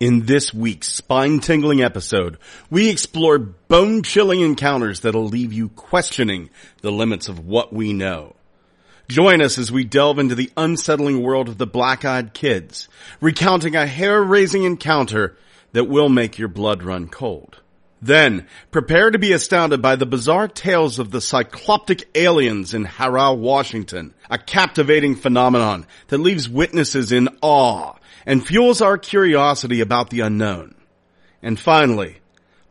In this week's spine-tingling episode, we explore bone-chilling encounters that'll leave you questioning the limits of what we know. Join us as we delve into the unsettling world of the black-eyed kids, recounting a hair-raising encounter that will make your blood run cold. Then, prepare to be astounded by the bizarre tales of the cycloptic aliens in Harrah, Washington, a captivating phenomenon that leaves witnesses in awe and fuels our curiosity about the unknown. And finally,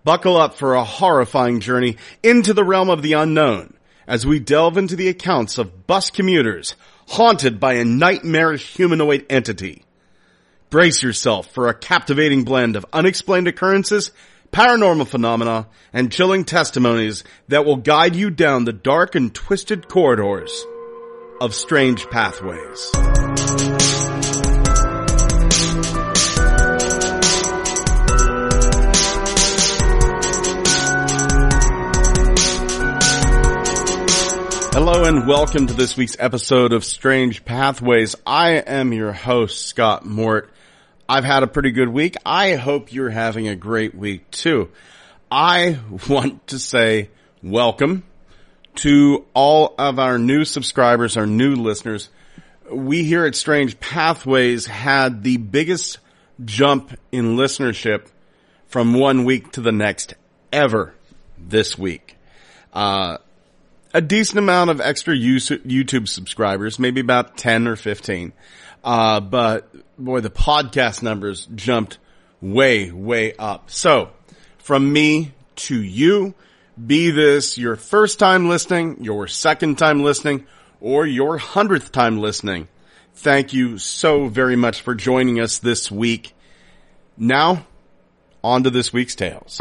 buckle up for a horrifying journey into the realm of the unknown as we delve into the accounts of bus commuters haunted by a nightmarish humanoid entity. Brace yourself for a captivating blend of unexplained occurrences paranormal phenomena, and chilling testimonies that will guide you down the dark and twisted corridors of strange pathways. And welcome to this week's episode of Strange Pathways. I am your host, Scott Mort. I've had a pretty good week. I hope you're having a great week too. I want to say welcome to all of our new subscribers, our new listeners. We here at Strange Pathways had the biggest jump in listenership from one week to the next ever this week. Uh, a decent amount of extra YouTube subscribers, maybe about 10 or 15. Uh, but boy, the podcast numbers jumped way, way up. So from me to you, be this your first time listening, your second time listening, or your hundredth time listening. Thank you so very much for joining us this week. Now, on to this week's tales.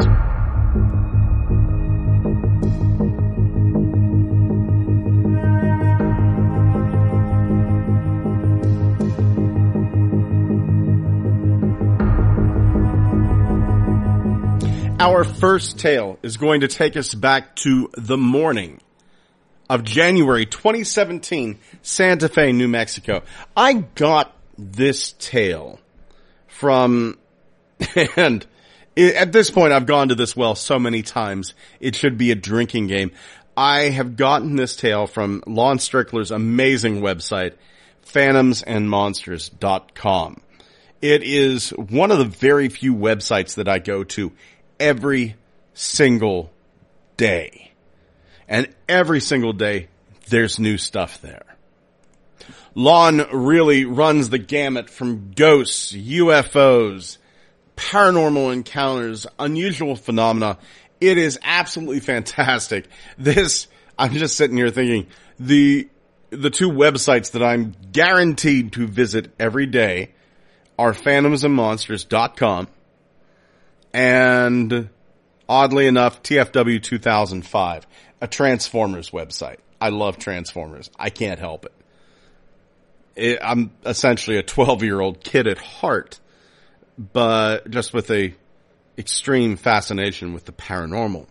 Our first tale is going to take us back to the morning of January 2017, Santa Fe, New Mexico. I got this tale from, and at this point I've gone to this well so many times, it should be a drinking game. I have gotten this tale from Lon Strickler's amazing website, phantomsandmonsters.com. It is one of the very few websites that I go to every single day. And every single day, there's new stuff there. Lon really runs the gamut from ghosts, UFOs, paranormal encounters, unusual phenomena. It is absolutely fantastic. This, I'm just sitting here thinking, the, the two websites that I'm guaranteed to visit every day are phantomsandmonsters.com and oddly enough, TFW 2005, a Transformers website. I love Transformers. I can't help it. it I'm essentially a 12 year old kid at heart, but just with a extreme fascination with the paranormal.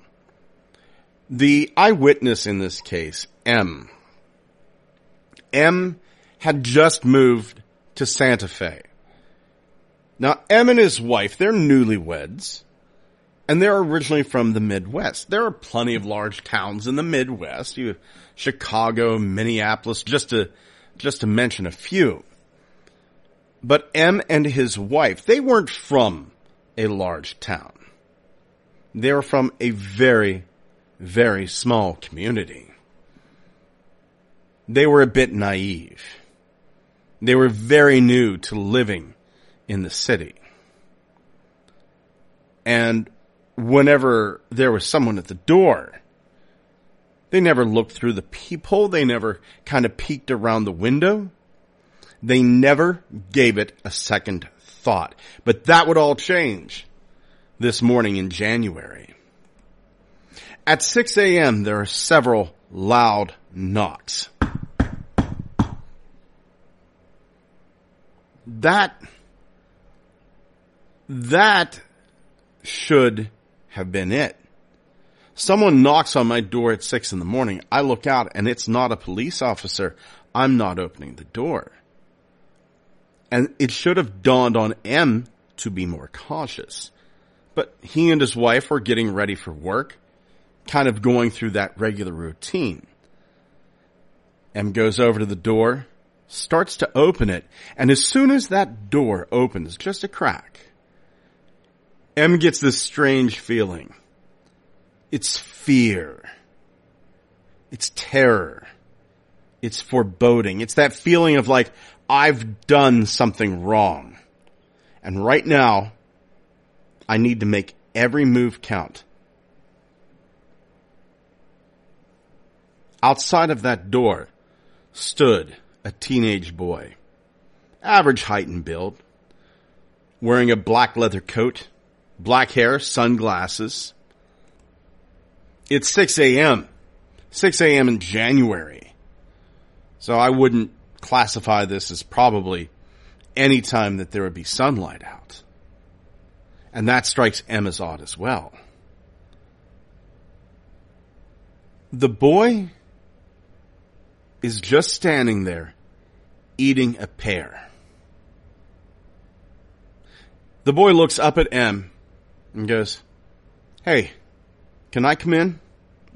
The eyewitness in this case, M. M had just moved to Santa Fe. Now, M and his wife, they're newlyweds, and they're originally from the Midwest. There are plenty of large towns in the Midwest. You have Chicago, Minneapolis, just to, just to mention a few. But M and his wife, they weren't from a large town. They were from a very, very small community. They were a bit naive. They were very new to living in the city. And whenever there was someone at the door, they never looked through the peephole. They never kind of peeked around the window. They never gave it a second thought. But that would all change this morning in January. At 6 a.m., there are several loud knocks. That that should have been it. Someone knocks on my door at six in the morning. I look out and it's not a police officer. I'm not opening the door. And it should have dawned on M to be more cautious. But he and his wife were getting ready for work, kind of going through that regular routine. M goes over to the door, starts to open it, and as soon as that door opens, just a crack, M gets this strange feeling. It's fear. It's terror. It's foreboding. It's that feeling of like, I've done something wrong. And right now, I need to make every move count. Outside of that door stood a teenage boy, average height and build, wearing a black leather coat, black hair, sunglasses. It's 6 a.m. 6 a.m. in January. So I wouldn't classify this as probably any time that there would be sunlight out. And that strikes M as odd as well. The boy is just standing there eating a pear. The boy looks up at M and goes, Hey, can I come in?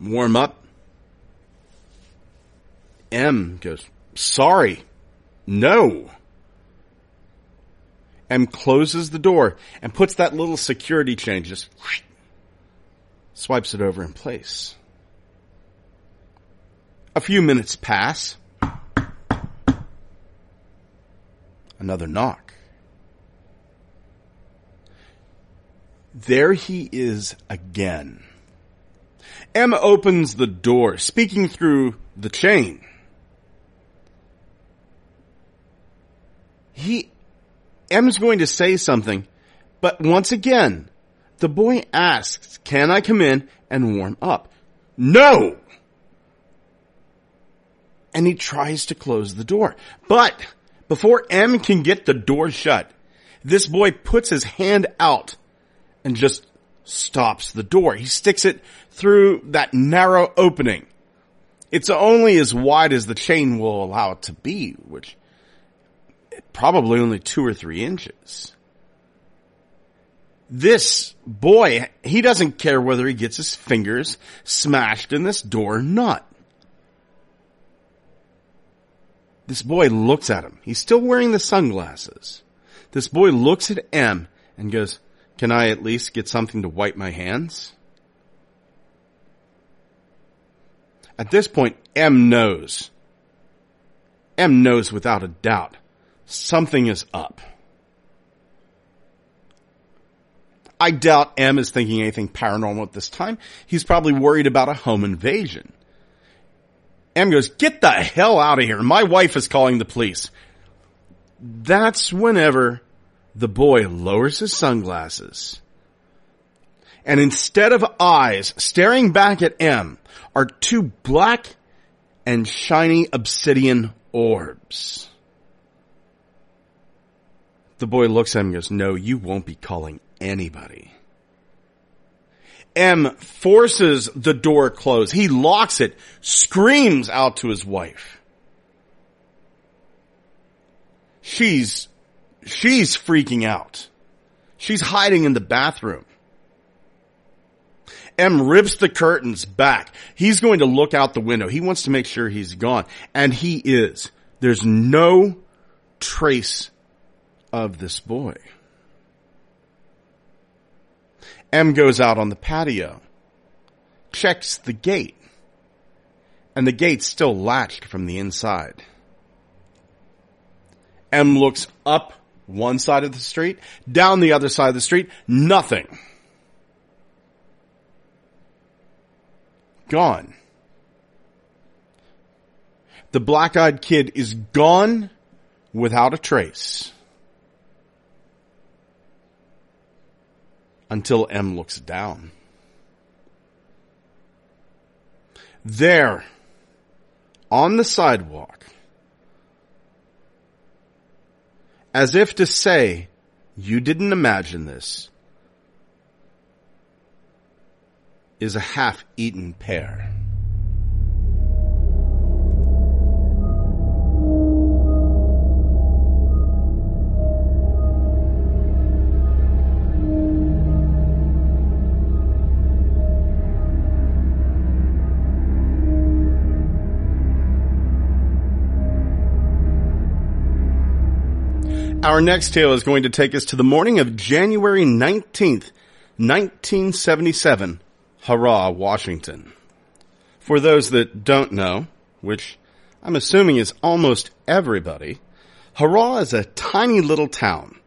Warm up? M goes, Sorry, no. M closes the door and puts that little security chain just swipes it over in place. A few minutes pass. Another knock. There he is again. M opens the door, speaking through the chain. He, M's going to say something, but once again, the boy asks, can I come in and warm up? No! And he tries to close the door. But before M can get the door shut, this boy puts his hand out and just stops the door. He sticks it through that narrow opening. It's only as wide as the chain will allow it to be, which probably only two or three inches. This boy, he doesn't care whether he gets his fingers smashed in this door or not. This boy looks at him. He's still wearing the sunglasses. This boy looks at M and goes, can I at least get something to wipe my hands? At this point, M knows. M knows without a doubt something is up. I doubt M is thinking anything paranormal at this time. He's probably worried about a home invasion. M goes, get the hell out of here. My wife is calling the police. That's whenever the boy lowers his sunglasses. And instead of eyes staring back at M are two black and shiny obsidian orbs. The boy looks at him and goes, no, you won't be calling anybody. M forces the door closed. He locks it, screams out to his wife. She's, she's freaking out. She's hiding in the bathroom. M rips the curtains back. He's going to look out the window. He wants to make sure he's gone. And he is. There's no trace of this boy. M goes out on the patio, checks the gate, and the gate's still latched from the inside. M looks up one side of the street, down the other side of the street, nothing. Gone. The black-eyed kid is gone without a trace. until M looks down. There, on the sidewalk, as if to say, you didn't imagine this, is a half-eaten pear. Our next tale is going to take us to the morning of January 19th, 1977, Harrah, Washington. For those that don't know, which I'm assuming is almost everybody, Harrah is a tiny little town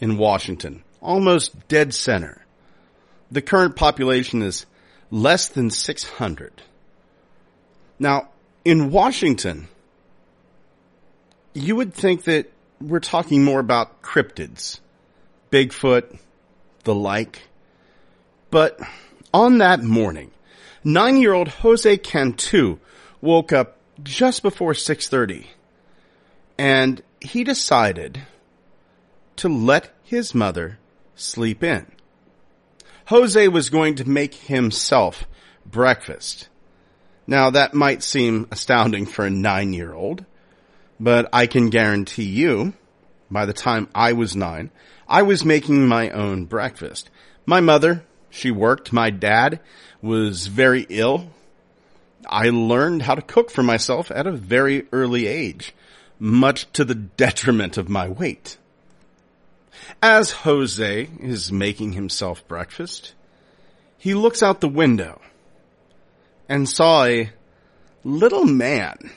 in Washington, almost dead center. The current population is less than 600. Now, in Washington, you would think that we're talking more about cryptids, Bigfoot, the like. But on that morning, nine-year-old Jose Cantu woke up just before 6.30 and he decided to let his mother sleep in. Jose was going to make himself breakfast. Now that might seem astounding for a nine-year-old, but I can guarantee you, by the time I was nine, I was making my own breakfast. My mother, she worked. My dad was very ill. I learned how to cook for myself at a very early age, much to the detriment of my weight. As Jose is making himself breakfast, he looks out the window and saw a little man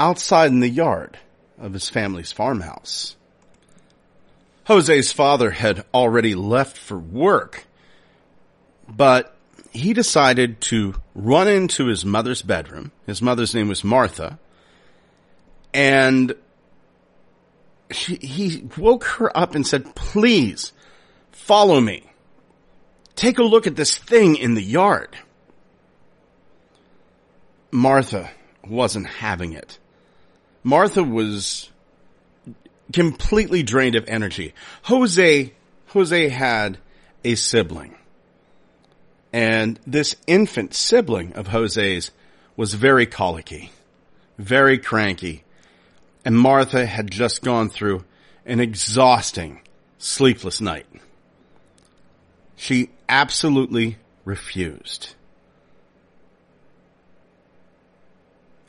outside in the yard of his family's farmhouse. Jose's father had already left for work, but he decided to run into his mother's bedroom. His mother's name was Martha. And she, he woke her up and said, please follow me. Take a look at this thing in the yard. Martha wasn't having it. Martha was completely drained of energy. Jose, Jose had a sibling. And this infant sibling of Jose's was very colicky, very cranky. And Martha had just gone through an exhausting, sleepless night. She absolutely refused.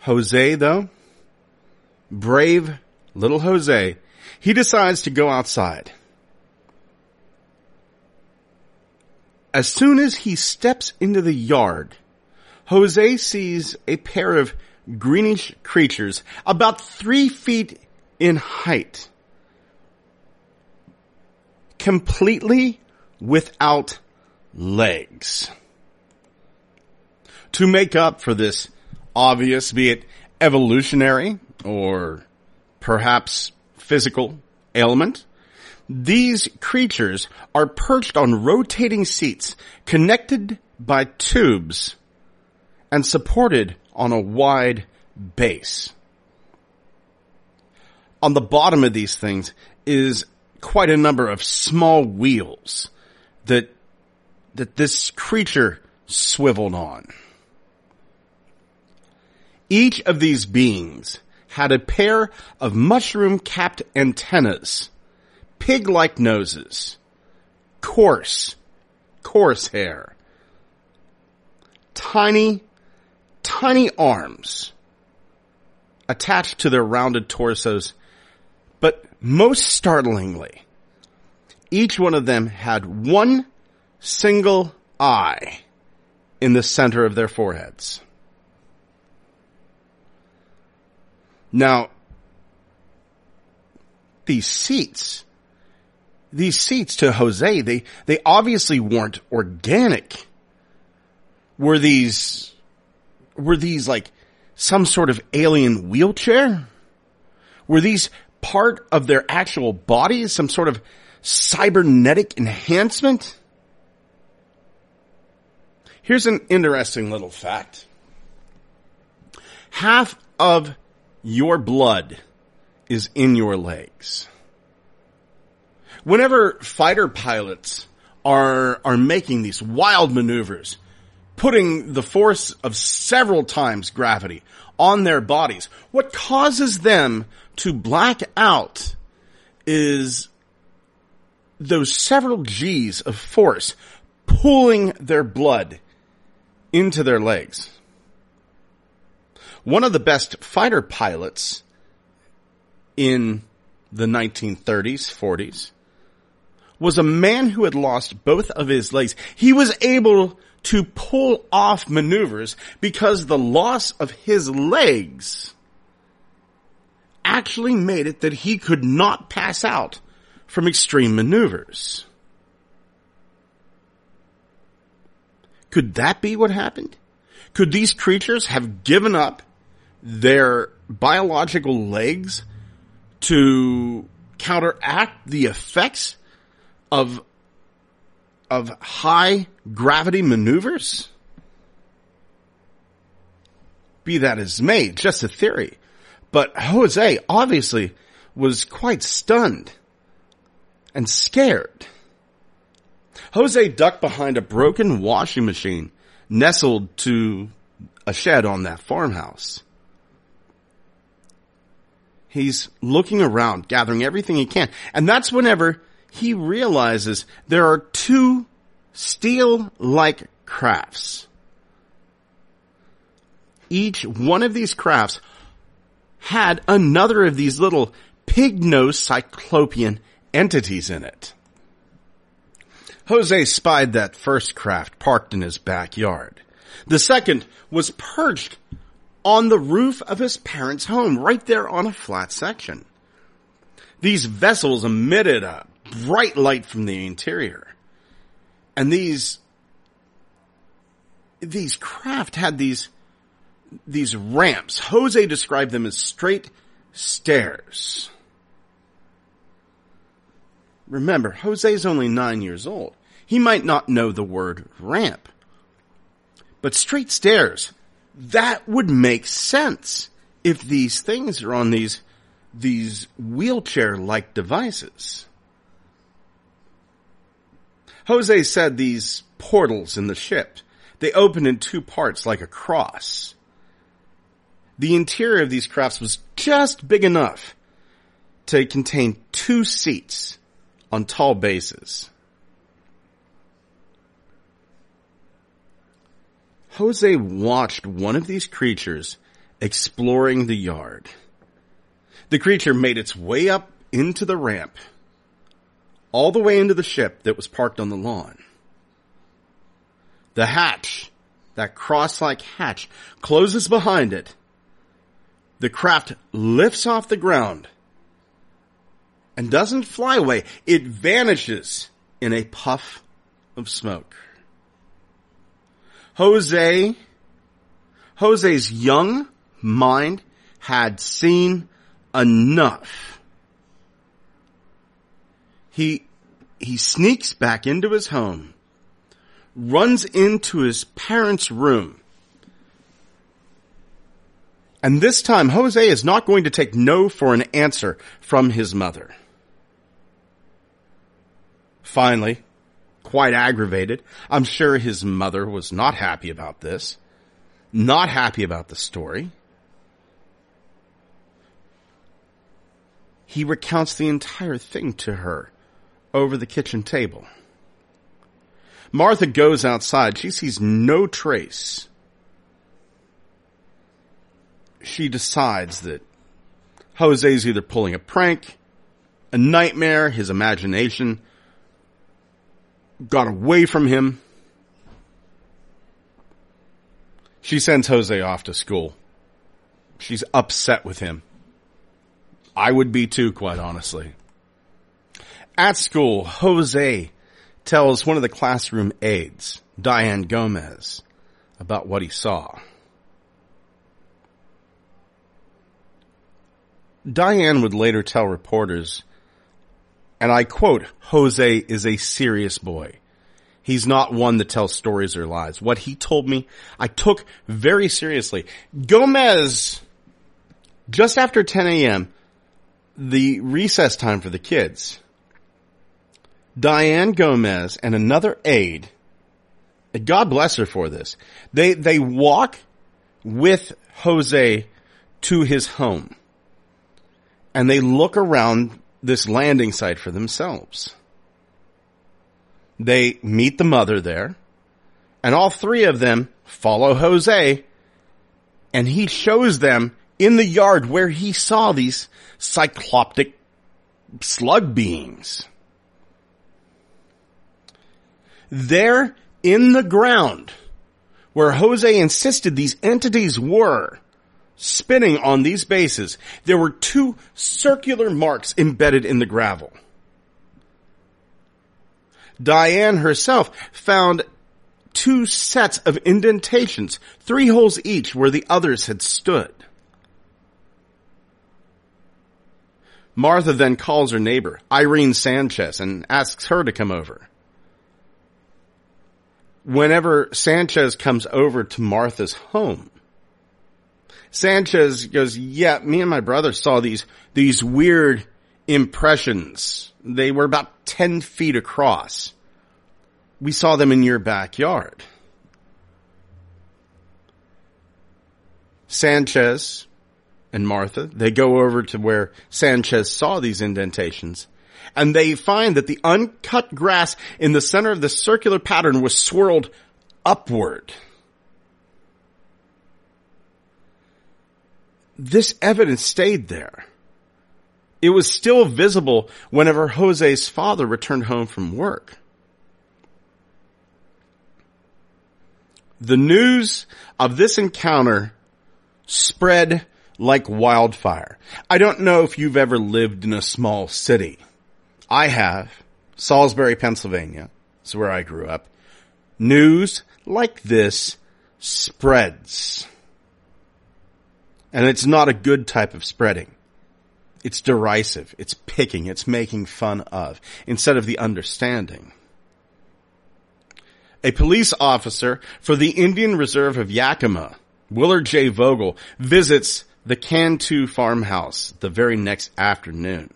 Jose, though, brave little Jose, he decides to go outside. As soon as he steps into the yard, Jose sees a pair of greenish creatures about three feet in height, completely without legs. To make up for this obvious, be it evolutionary or perhaps physical ailment. These creatures are perched on rotating seats connected by tubes and supported on a wide base. On the bottom of these things is quite a number of small wheels that, that this creature swiveled on. Each of these beings had a pair of mushroom capped antennas, pig like noses, coarse, coarse hair, tiny, tiny arms attached to their rounded torsos, but most startlingly, each one of them had one single eye in the center of their foreheads. Now, these seats, these seats to Jose, they, they obviously weren't organic. Were these, were these like some sort of alien wheelchair? Were these part of their actual bodies? Some sort of cybernetic enhancement? Here's an interesting little fact. Half of your blood is in your legs. Whenever fighter pilots are, are making these wild maneuvers, putting the force of several times gravity on their bodies, what causes them to black out is those several G's of force pulling their blood into their legs one of the best fighter pilots in the 1930s, 40s, was a man who had lost both of his legs. He was able to pull off maneuvers because the loss of his legs actually made it that he could not pass out from extreme maneuvers. Could that be what happened? Could these creatures have given up their biological legs to counteract the effects of of high gravity maneuvers? Be that as may, just a theory. But Jose obviously was quite stunned and scared. Jose ducked behind a broken washing machine nestled to a shed on that farmhouse. He's looking around, gathering everything he can. And that's whenever he realizes there are two steel-like crafts. Each one of these crafts had another of these little pig-nosed cyclopean entities in it. Jose spied that first craft parked in his backyard. The second was perched on the roof of his parents' home, right there on a flat section. These vessels emitted a bright light from the interior. And these, these craft had these, these ramps. Jose described them as straight stairs. Remember, Jose's only nine years old. He might not know the word ramp. But straight stairs, that would make sense if these things are on these, these wheelchair-like devices. Jose said these portals in the ship, they open in two parts like a cross. The interior of these crafts was just big enough to contain two seats on tall bases. Jose watched one of these creatures exploring the yard. The creature made its way up into the ramp, all the way into the ship that was parked on the lawn. The hatch, that cross-like hatch, closes behind it. The craft lifts off the ground and doesn't fly away. It vanishes in a puff of smoke. Jose, Jose's young mind had seen enough. He, he sneaks back into his home, runs into his parents' room, and this time Jose is not going to take no for an answer from his mother. Finally, quite aggravated. I'm sure his mother was not happy about this. Not happy about the story. He recounts the entire thing to her over the kitchen table. Martha goes outside. She sees no trace. She decides that Jose's either pulling a prank, a nightmare, his imagination, got away from him. She sends Jose off to school. She's upset with him. I would be too, quite honestly. At school, Jose tells one of the classroom aides, Diane Gomez, about what he saw. Diane would later tell reporters and I quote, Jose is a serious boy. He's not one that tells stories or lies. What he told me, I took very seriously. Gomez, just after 10 a.m., the recess time for the kids, Diane Gomez and another aide, God bless her for this, they, they walk with Jose to his home and they look around this landing site for themselves. They meet the mother there, and all three of them follow Jose, and he shows them in the yard where he saw these cycloptic slug beings. There in the ground where Jose insisted these entities were spinning on these bases, there were two circular marks embedded in the gravel. Diane herself found two sets of indentations, three holes each where the others had stood. Martha then calls her neighbor, Irene Sanchez, and asks her to come over. Whenever Sanchez comes over to Martha's home, Sanchez goes, yeah, me and my brother saw these, these weird impressions. They were about 10 feet across. We saw them in your backyard. Sanchez and Martha, they go over to where Sanchez saw these indentations and they find that the uncut grass in the center of the circular pattern was swirled upward. This evidence stayed there. It was still visible whenever Jose's father returned home from work. The news of this encounter spread like wildfire. I don't know if you've ever lived in a small city. I have. Salisbury, Pennsylvania. is where I grew up. News like this spreads. And it's not a good type of spreading. It's derisive. It's picking. It's making fun of instead of the understanding. A police officer for the Indian Reserve of Yakima, Willard J. Vogel, visits the Cantu farmhouse the very next afternoon.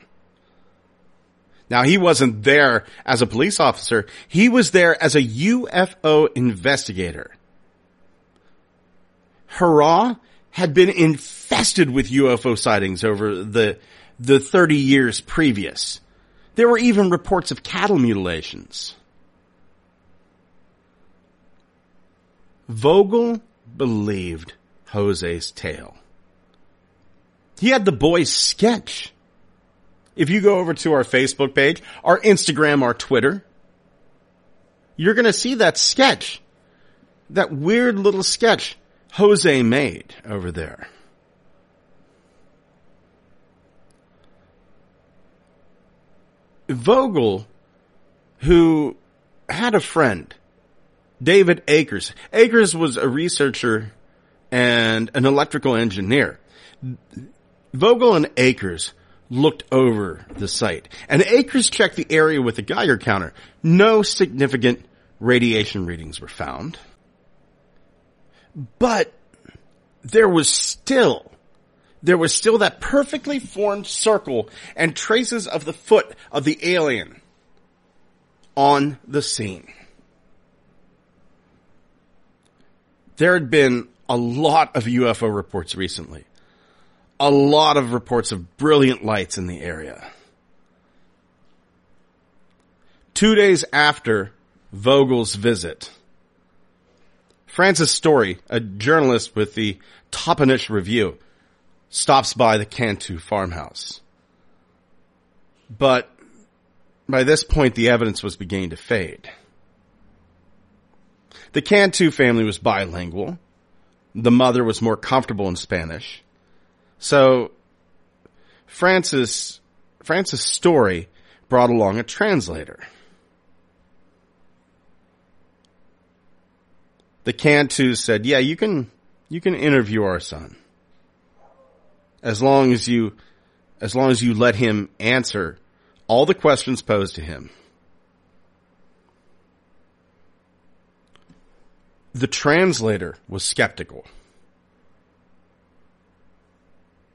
Now he wasn't there as a police officer. He was there as a UFO investigator. Harrah had been infested with UFO sightings over the, the 30 years previous. There were even reports of cattle mutilations. Vogel believed Jose's tale. He had the boy's sketch. If you go over to our Facebook page, our Instagram, our Twitter, you're going to see that sketch. That weird little sketch Jose made over there. Vogel, who had a friend, David Akers. Akers was a researcher and an electrical engineer. Vogel and Akers looked over the site and Akers checked the area with a Geiger counter. No significant radiation readings were found. But there was still, there was still that perfectly formed circle and traces of the foot of the alien on the scene. There had been a lot of UFO reports recently a lot of reports of brilliant lights in the area. Two days after Vogel's visit, Francis Story, a journalist with the Toppenish Review, stops by the Cantu farmhouse. But by this point, the evidence was beginning to fade. The Cantu family was bilingual. The mother was more comfortable in Spanish. So Francis, Francis Story brought along a translator. The Cantus said, yeah, you can, you can interview our son. As long as you, as long as you let him answer all the questions posed to him. The translator was skeptical.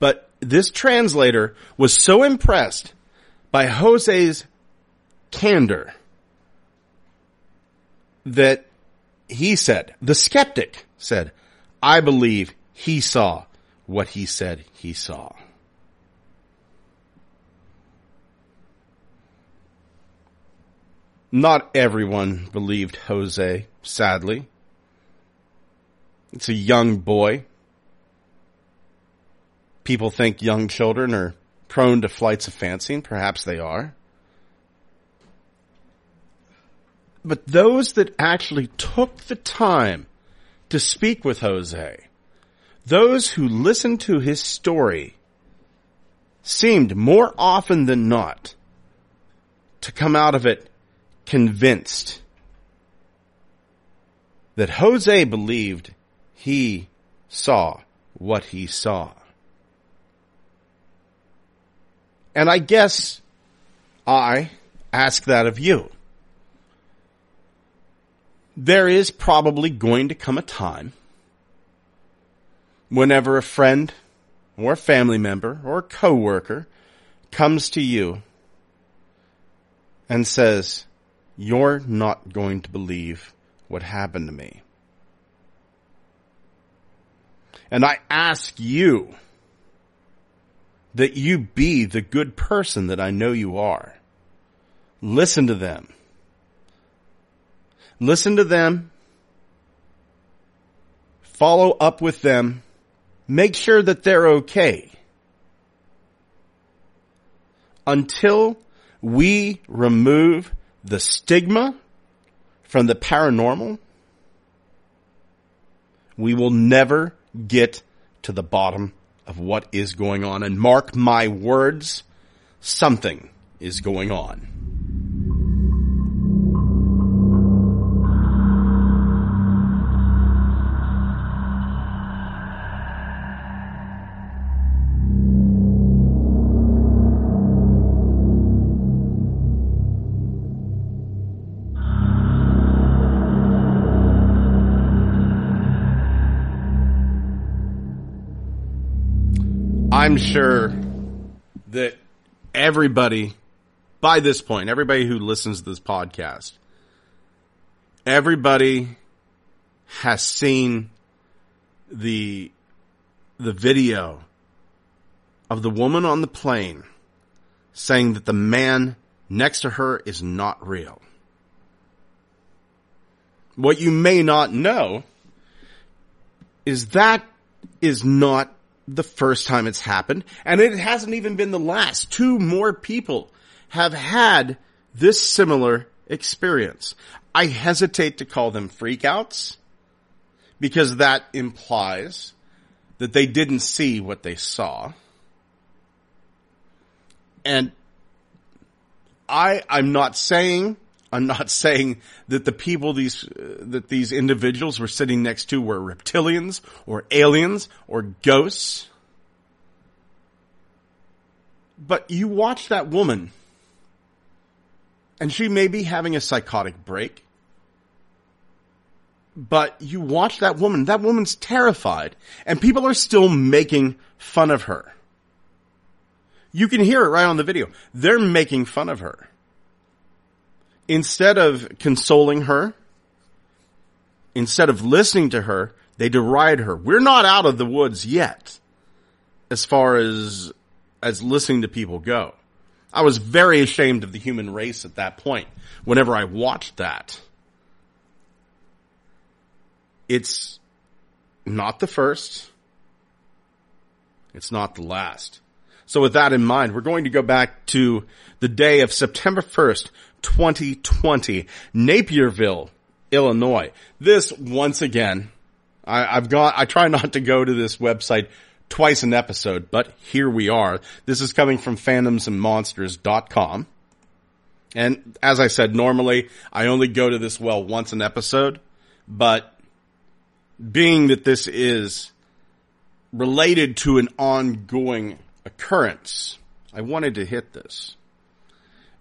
But this translator was so impressed by Jose's candor that he said, the skeptic said, I believe he saw what he said he saw. Not everyone believed Jose, sadly. It's a young boy people think young children are prone to flights of fancy, and perhaps they are. But those that actually took the time to speak with Jose, those who listened to his story, seemed more often than not to come out of it convinced that Jose believed he saw what he saw. And I guess I ask that of you. There is probably going to come a time whenever a friend or a family member or a coworker comes to you and says, you're not going to believe what happened to me. And I ask you that you be the good person that I know you are. Listen to them. Listen to them. Follow up with them. Make sure that they're okay. Until we remove the stigma from the paranormal, we will never get to the bottom of what is going on. And mark my words, something is going on. I'm sure that everybody, by this point, everybody who listens to this podcast, everybody has seen the, the video of the woman on the plane saying that the man next to her is not real. What you may not know is that is not the first time it's happened, and it hasn't even been the last. Two more people have had this similar experience. I hesitate to call them freakouts because that implies that they didn't see what they saw. And I, I'm not saying I'm not saying that the people these uh, that these individuals were sitting next to were reptilians or aliens or ghosts. But you watch that woman and she may be having a psychotic break. But you watch that woman, that woman's terrified and people are still making fun of her. You can hear it right on the video. They're making fun of her instead of consoling her, instead of listening to her, they deride her. We're not out of the woods yet as far as, as listening to people go. I was very ashamed of the human race at that point whenever I watched that. It's not the first. It's not the last. So with that in mind, we're going to go back to the day of September 1st, 2020, Naperville, Illinois. This once again, I, have got, I try not to go to this website twice an episode, but here we are. This is coming from phantomsandmonsters.com. And as I said, normally I only go to this well once an episode, but being that this is related to an ongoing occurrence, I wanted to hit this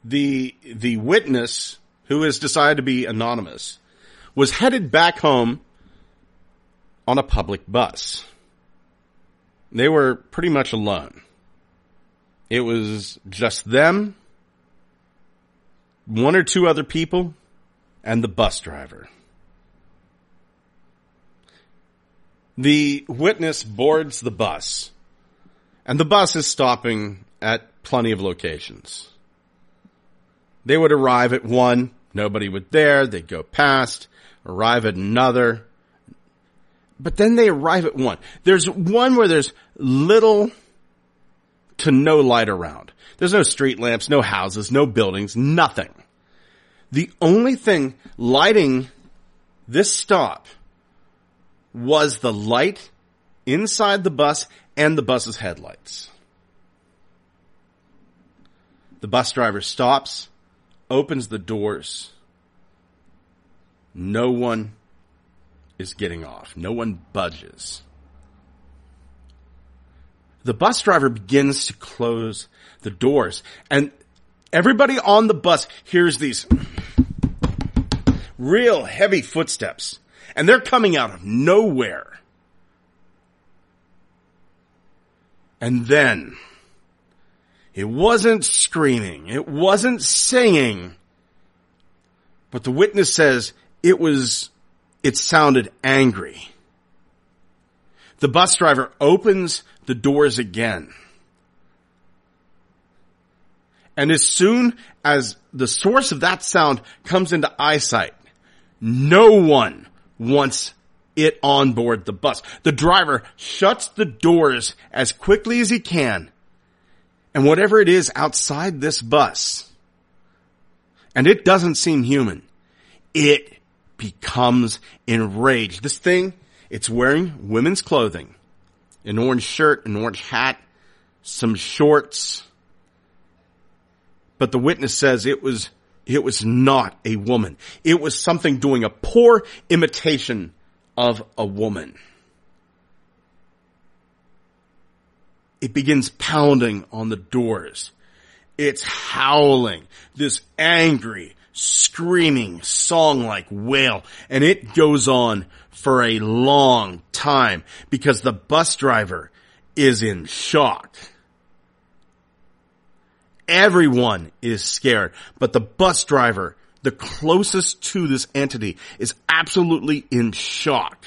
the the witness who has decided to be anonymous was headed back home on a public bus. They were pretty much alone. It was just them, one or two other people, and the bus driver. The witness boards the bus, and the bus is stopping at plenty of locations. They would arrive at one, nobody would there, they'd go past, arrive at another. But then they arrive at one. There's one where there's little to no light around. There's no street lamps, no houses, no buildings, nothing. The only thing lighting this stop was the light inside the bus and the bus's headlights. The bus driver stops, opens the doors. No one is getting off. No one budges. The bus driver begins to close the doors and everybody on the bus hears these real heavy footsteps and they're coming out of nowhere. And then it wasn't screaming. It wasn't singing. But the witness says it was, it sounded angry. The bus driver opens the doors again. And as soon as the source of that sound comes into eyesight, no one wants it on board the bus. The driver shuts the doors as quickly as he can and whatever it is outside this bus, and it doesn't seem human, it becomes enraged. This thing, it's wearing women's clothing, an orange shirt, an orange hat, some shorts. But the witness says it was, it was not a woman. It was something doing a poor imitation of a woman. It begins pounding on the doors. It's howling, this angry, screaming song like wail, and it goes on for a long time because the bus driver is in shock. Everyone is scared, but the bus driver, the closest to this entity, is absolutely in shock.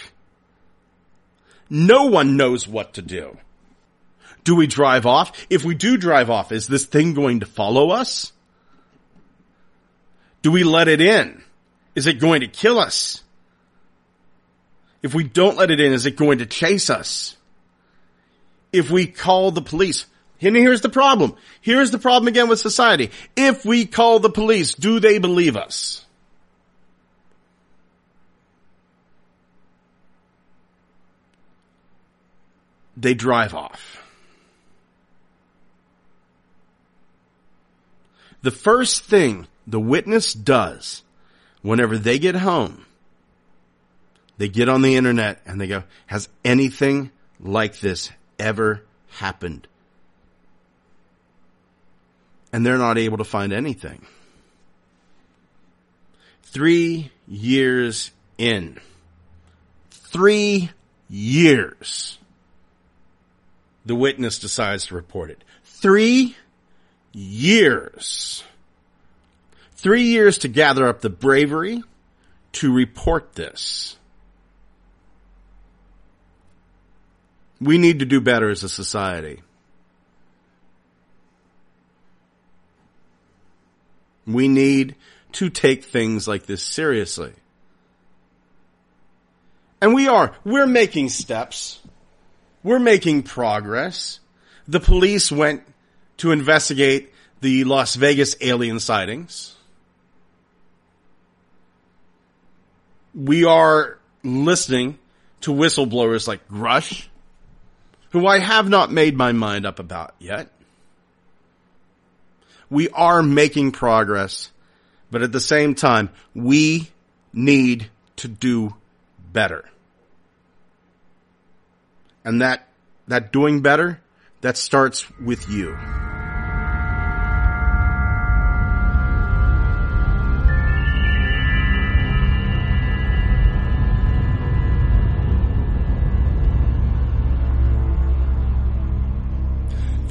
No one knows what to do. Do we drive off? If we do drive off, is this thing going to follow us? Do we let it in? Is it going to kill us? If we don't let it in, is it going to chase us? If we call the police, and here's the problem. Here's the problem again with society. If we call the police, do they believe us? They drive off. The first thing the witness does whenever they get home, they get on the internet and they go, has anything like this ever happened? And they're not able to find anything. Three years in. Three years. The witness decides to report it. Three years. Three years to gather up the bravery to report this. We need to do better as a society. We need to take things like this seriously. And we are. We're making steps. We're making progress. The police went to investigate the Las Vegas alien sightings. We are listening to whistleblowers like Grusch, who I have not made my mind up about yet. We are making progress, but at the same time, we need to do better. And that, that doing better, that starts with you.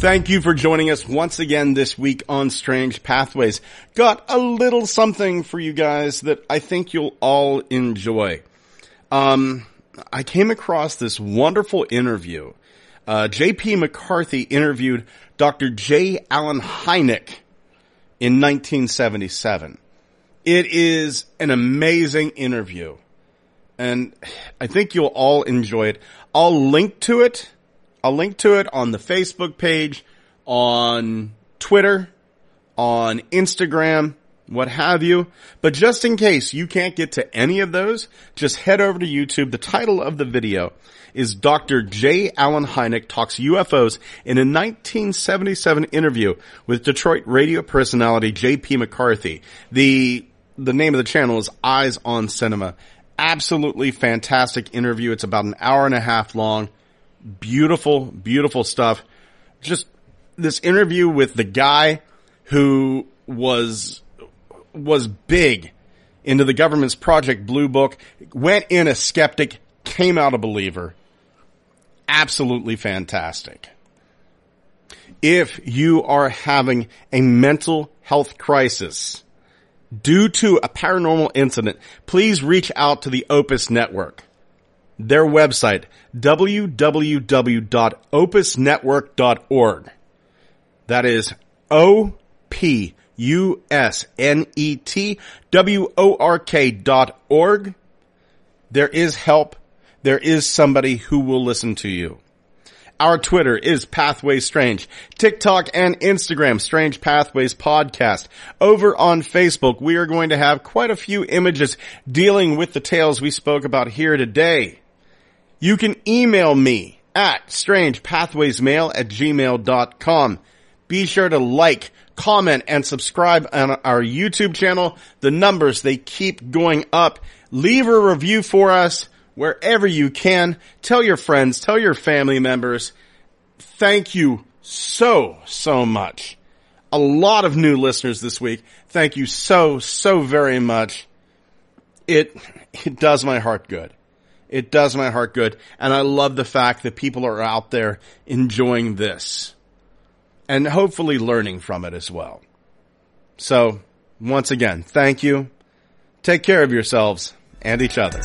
Thank you for joining us once again this week on Strange Pathways. Got a little something for you guys that I think you'll all enjoy. Um, I came across this wonderful interview. Uh, J.P. McCarthy interviewed Dr. J. Allen Hynek in 1977. It is an amazing interview and I think you'll all enjoy it. I'll link to it I'll link to it on the Facebook page, on Twitter, on Instagram, what have you. But just in case you can't get to any of those, just head over to YouTube. The title of the video is Dr. J. Allen Hynek talks UFOs in a 1977 interview with Detroit radio personality J.P. McCarthy. The, the name of the channel is Eyes on Cinema. Absolutely fantastic interview. It's about an hour and a half long. Beautiful, beautiful stuff. Just this interview with the guy who was was big into the government's Project Blue Book, went in a skeptic, came out a believer. Absolutely fantastic. If you are having a mental health crisis due to a paranormal incident, please reach out to the Opus Network. Their website, www.opusnetwork.org. That is O P U S N E T W O R K dot org. There is help. There is somebody who will listen to you. Our Twitter is Pathway Strange. TikTok and Instagram, Strange Pathways Podcast. Over on Facebook, we are going to have quite a few images dealing with the tales we spoke about here today. You can email me at strangepathwaysmail at gmail.com. Be sure to like, comment, and subscribe on our YouTube channel. The numbers, they keep going up. Leave a review for us wherever you can. Tell your friends, tell your family members. Thank you so, so much. A lot of new listeners this week. Thank you so, so very much. It, it does my heart good. It does my heart good. And I love the fact that people are out there enjoying this and hopefully learning from it as well. So once again, thank you. Take care of yourselves and each other.